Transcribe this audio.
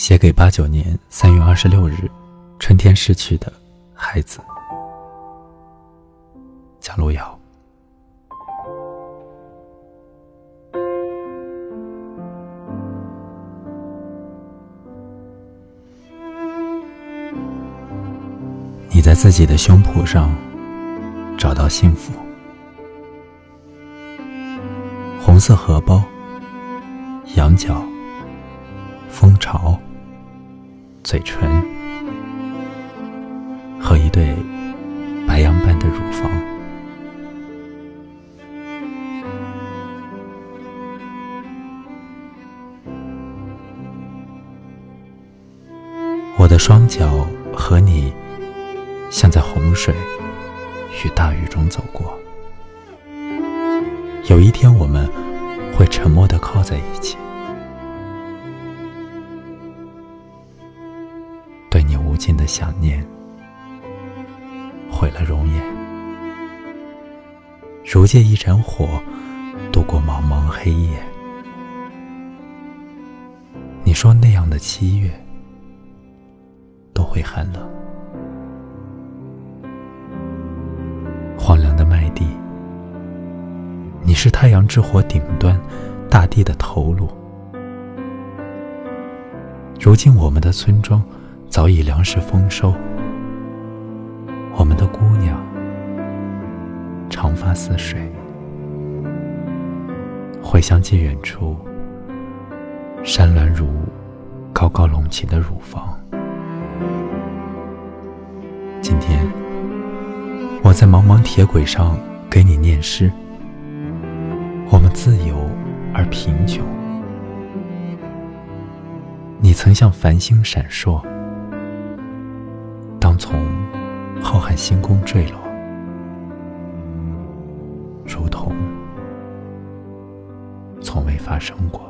写给八九年三月二十六日春天逝去的孩子，贾路遥。你在自己的胸脯上找到幸福，红色荷包，羊角，蜂巢。嘴唇和一对白羊般的乳房，我的双脚和你像在洪水与大雨中走过。有一天，我们会沉默的靠在一起。尽的想念，毁了容颜。如借一盏火，度过茫茫黑夜。你说那样的七月，都会寒冷。荒凉的麦地，你是太阳之火顶端，大地的头颅。如今我们的村庄。早已粮食丰收，我们的姑娘长发似水，回想起远处山峦如高高隆起的乳房。今天我在茫茫铁轨上给你念诗，我们自由而贫穷，你曾像繁星闪烁。浩瀚星空坠落，如同从未发生过。